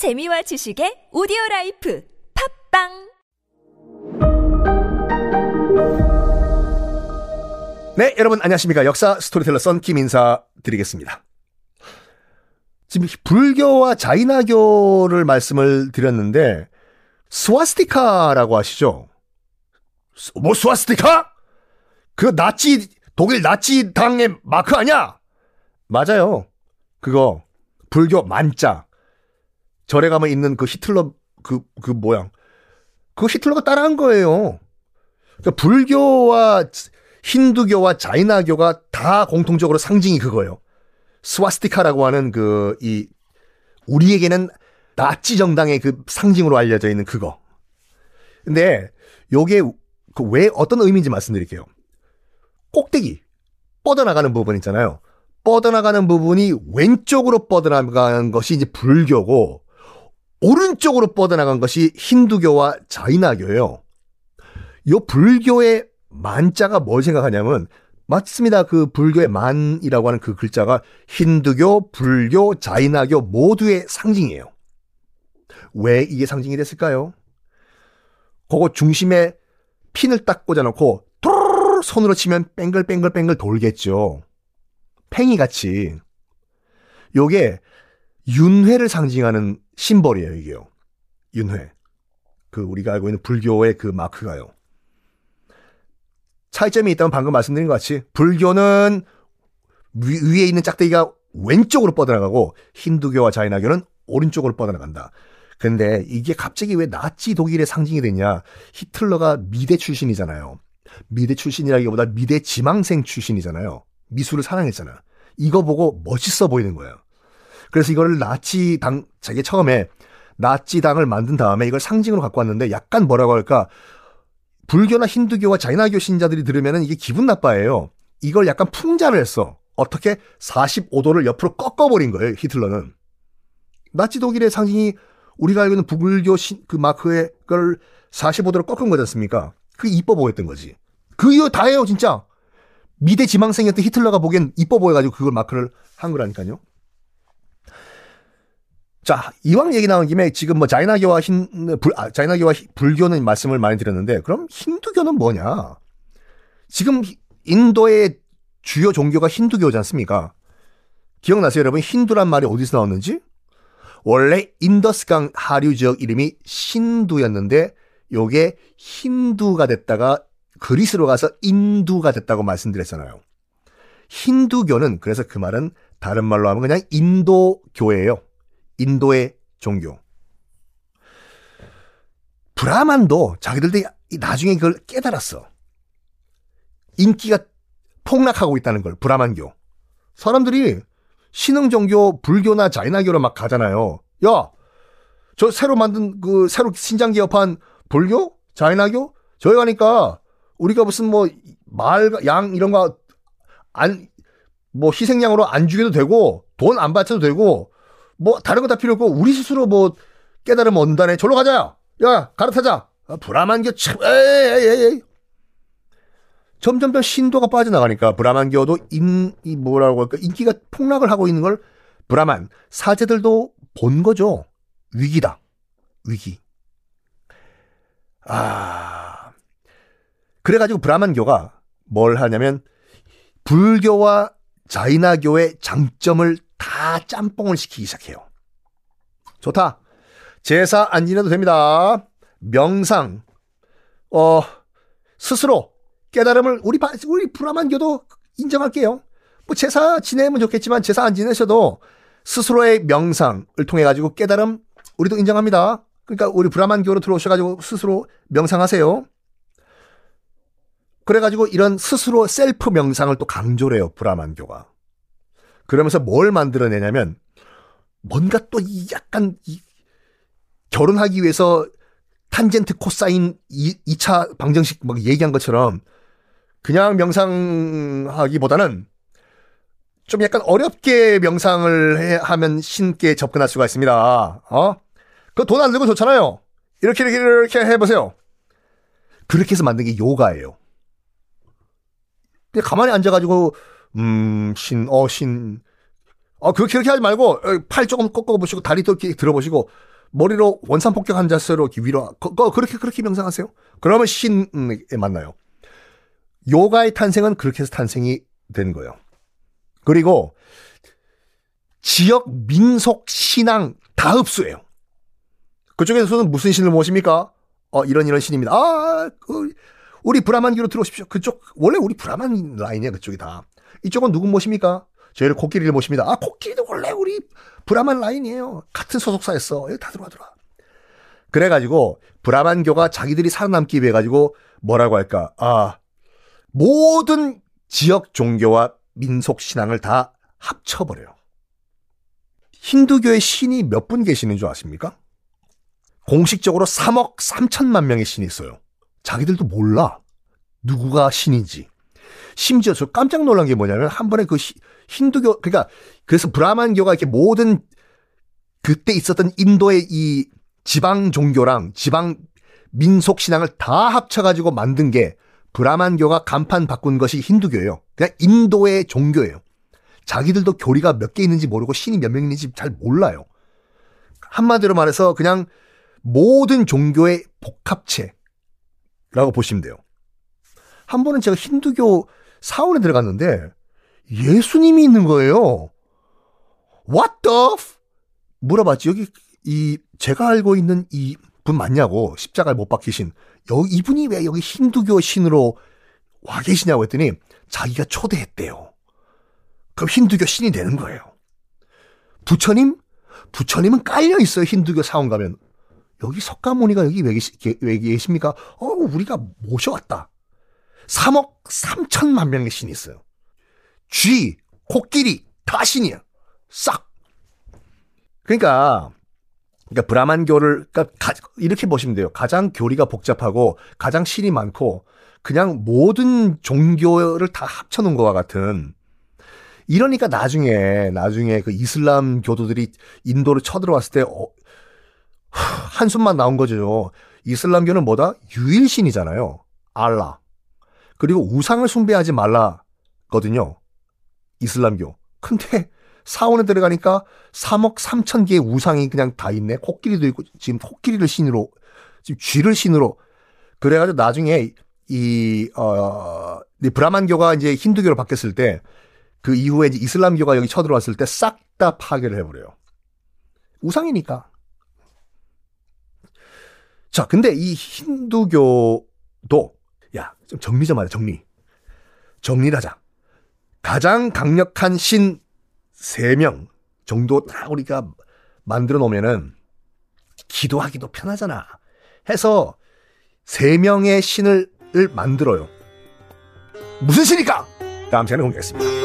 재미와 지식의 오디오 life 팟빵 네, 여러분 안녕하십니까. 역사 스토리텔러 썬킴 인사 드리겠습니다. 지금 불교와 자이나교를 말씀을 드렸는데 스와스티카라고 아시죠? 스- 뭐 스와스티카? 그 나치 독일 나치 당의 마크 아니야? 맞아요. 그거 불교 만자 절에 가면 있는 그 히틀러 그 그 모양 그 히틀러가 따라한 거예요. 그러니까 불교와 힌두교와 자이나교가 다 공통적으로 상징이 그거예요. 스와스티카라고 하는 그 이 우리에게는 나치 정당의 그 상징으로 알려져 있는 그거. 근데 요게 그 왜 어떤 의미인지 말씀드릴게요. 꼭대기 뻗어나가는 부분 있잖아요. 뻗어나가는 부분이 왼쪽으로 뻗어나가는 것이 이제 불교고 오른쪽으로 뻗어나간 것이 힌두교와 자이나교예요. 요 불교의 만자가 뭘 생각하냐면 맞습니다. 그 불교의 만이라고 하는 그 글자가 힌두교, 불교, 자이나교 모두의 상징이에요. 왜 이게 상징이 됐을까요? 그거 중심에 핀을 딱 꽂아놓고 토르르르 손으로 치면 뺑글뺑글뺑글 돌겠죠. 팽이 같이. 요게 윤회를 상징하는 심벌이에요, 이게요. 윤회. 그 우리가 알고 있는 불교의 그 마크가요. 차이점이 있다면 방금 말씀드린 것 같이 불교는 위, 위에 있는 짝대기가 왼쪽으로 뻗어나가고 힌두교와 자이나교는 오른쪽으로 뻗어나간다. 근데 이게 갑자기 왜 나치 독일의 상징이 됐냐? 히틀러가 미대 출신이잖아요. 미대 출신이라기보다 미대 지망생 출신이잖아요. 미술을 사랑했잖아. 이거 보고 멋있어 보이는 거예요. 그래서 이거를 나치 당, 자기 처음에 나치 당을 만든 다음에 이걸 상징으로 갖고 왔는데 약간 뭐라고 할까? 불교나 힌두교와 자이나교 신자들이 들으면 이게 기분 나빠해요. 이걸 약간 풍자를 했어. 어떻게 45도를 옆으로 꺾어버린 거예요, 히틀러는. 나치 독일의 상징이 우리가 알고 있는 불교 신, 그 마크의 걸 45도로 꺾은 거지 않습니까? 그게 이뻐 보였던 거지. 그 이유 다예요, 진짜. 미대 지망생이었던 히틀러가 보기엔 이뻐 보여가지고 그걸 마크를 한 거라니까요. 자, 이왕 얘기 나온 김에 지금 뭐 자이나교와 힌, 불, 아, 자이나교와 히- 불교는 말씀을 많이 드렸는데, 그럼 힌두교는 뭐냐? 지금 히- 인도의 주요 종교가 힌두교지 않습니까? 기억나세요, 여러분? 힌두란 말이 어디서 나왔는지? 원래 인더스강 하류 지역 이름이 신두였는데, 요게 힌두가 됐다가 그리스로 가서 인두가 됐다고 말씀드렸잖아요. 힌두교는 그래서 그 말은 다른 말로 하면 그냥 인도교예요. 인도의 종교. 브라만도 자기들도 나중에 그걸 깨달았어. 인기가 폭락하고 있다는 걸, 브라만교. 사람들이 신흥 종교, 불교나 자이나교로 막 가잖아요. 야, 저 새로 만든 그 새로 신장 개업한 불교, 자이나교 저기 가니까 우리가 무슨 뭐 말, 양 이런 거 안 뭐 희생양으로 안 죽여도 되고 돈 안 바쳐도 되고 뭐 다른 거 다 필요 없고 우리 스스로 뭐 깨달으면 얻는다네. 절로 가자. 야 갈아타자. 아, 브라만교 참 에이, 에이, 에이. 점점점 신도가 빠져나가니까 브라만교도 인, 이 뭐라고 할까 인기가 폭락을 하고 있는 걸 브라만 사제들도 본 거죠. 위기다. 위기. 아. 그래가지고 브라만교가 뭘 하냐면 불교와 자이나교의 장점을 다 짬뽕을 시키기 시작해요. 좋다. 제사 안 지내도 됩니다. 명상, 어, 스스로 깨달음을 우리 바- 우리 브라만교도 인정할게요. 뭐 제사 지내면 좋겠지만 제사 안 지내셔도 스스로의 명상을 통해 가지고 깨달음 우리도 인정합니다. 그러니까 우리 브라만교로 들어오셔가지고 스스로 명상하세요. 그래가지고 이런 스스로 셀프 명상을 또 강조를 해요, 브라만교가. 그러면서 뭘 만들어내냐면, 뭔가 또 이 약간 이 결혼하기 위해서 탄젠트 코사인 2, 차 방정식 막 얘기한 것처럼 그냥 명상하기보다는 좀 약간 어렵게 명상을 해, 하면 신께 접근할 수가 있습니다. 어? 그 돈 안 들고 좋잖아요. 이렇게, 이렇게, 이렇게 해보세요. 그렇게 해서 만든 게 요가예요. 근데 가만히 앉아가지고, 음, 신, 어, 신. 어, 그렇게, 그렇게 하지 말고, 어, 팔 조금 꺾어보시고, 다리 또 이렇게 들어보시고, 머리로 원산 폭격한 자세로 이렇게 위로 거, 거, 그렇게 그렇게 명상하세요. 그러면 신에 만나요. 요가의 탄생은 그렇게 해서 탄생이 된 거예요. 그리고 지역 민속 신앙 다 흡수해요. 그쪽에서는 무슨 신을 모십니까? 어, 이런 이런 신입니다. 아, 그, 우리 브라만기로 들어오십시오. 그쪽, 원래 우리 브라만 라인이야, 그쪽이 다. 이쪽은 누구 모십니까? 저희를 코끼리를 모십니다. 아, 코끼리도 원래 우리 브라만 라인이에요. 같은 소속사였어. 여기 다 들어와, 들어와. 그래가지고, 브라만교가 자기들이 살아남기 위해 가지고, 뭐라고 할까? 아, 모든 지역 종교와 민속 신앙을 다 합쳐버려요. 힌두교의 신이 몇 분 계시는 줄 아십니까? 공식적으로 3억 3천만 명의 신이 있어요. 자기들도 몰라. 누구가 신인지. 심지어 저 깜짝 놀란 게 뭐냐면 한 번에 그 시, 힌두교 그러니까 그래서 브라만교가 이렇게 모든 그때 있었던 인도의 이 지방 종교랑 지방 민속 신앙을 다 합쳐가지고 만든 게 브라만교가 간판 바꾼 것이 힌두교예요. 그냥 인도의 종교예요. 자기들도 교리가 몇 개 있는지 모르고 신이 몇 명 있는지 잘 몰라요. 한마디로 말해서 그냥 모든 종교의 복합체 라고 보시면 돼요. 한 번은 제가 힌두교 사원에 들어갔는데 예수님이 있는 거예요. What the? 물어봤지. 여기 이 제가 알고 있는 이 분 맞냐고 십자가를 못 박히신 여기 이분이 왜 여기 힌두교 신으로 와 계시냐고 했더니 자기가 초대했대요. 그럼 힌두교 신이 되는 거예요. 부처님? 부처님은 깔려 있어요. 힌두교 사원 가면. 여기 석가모니가 여기 왜, 계시, 왜 계십니까? 어, 우리가 모셔왔다. 3억 3천만 명의 신이 있어요. 쥐, 코끼리, 다 신이야. 싹. 그러니까, 그러니까 브라만교를, 그러니까 가, 이렇게 보시면 돼요. 가장 교리가 복잡하고, 가장 신이 많고, 그냥 모든 종교를 다 합쳐놓은 것과 같은, 이러니까 나중에, 나중에 그 이슬람 교도들이 인도를 쳐들어왔을 때, 어, 한숨만 나온 거죠. 이슬람교는 뭐다? 유일신이잖아요. 알라. 그리고 우상을 숭배하지 말라거든요. 이슬람교. 근데 사원에 들어가니까 3억 3천 개의 우상이 그냥 다 있네. 코끼리도 있고 지금 코끼리를 신으로 지금 쥐를 신으로 그래가지고 나중에 이, 어, 브라만교가 이제 힌두교로 바뀌었을 때 그 이후에 이제 이슬람교가 여기 쳐들어왔을 때 싹 다 파괴를 해버려요. 우상이니까. 자, 근데 이 힌두교도 야, 좀 정리 좀 하자, 정리. 정리를 하자. 가장 강력한 신 3명 정도 다 우리가 만들어 놓으면은 기도하기도 편하잖아. 해서 3명의 신을 만들어요. 무슨 신일까? 다음 시간에 공개하겠습니다.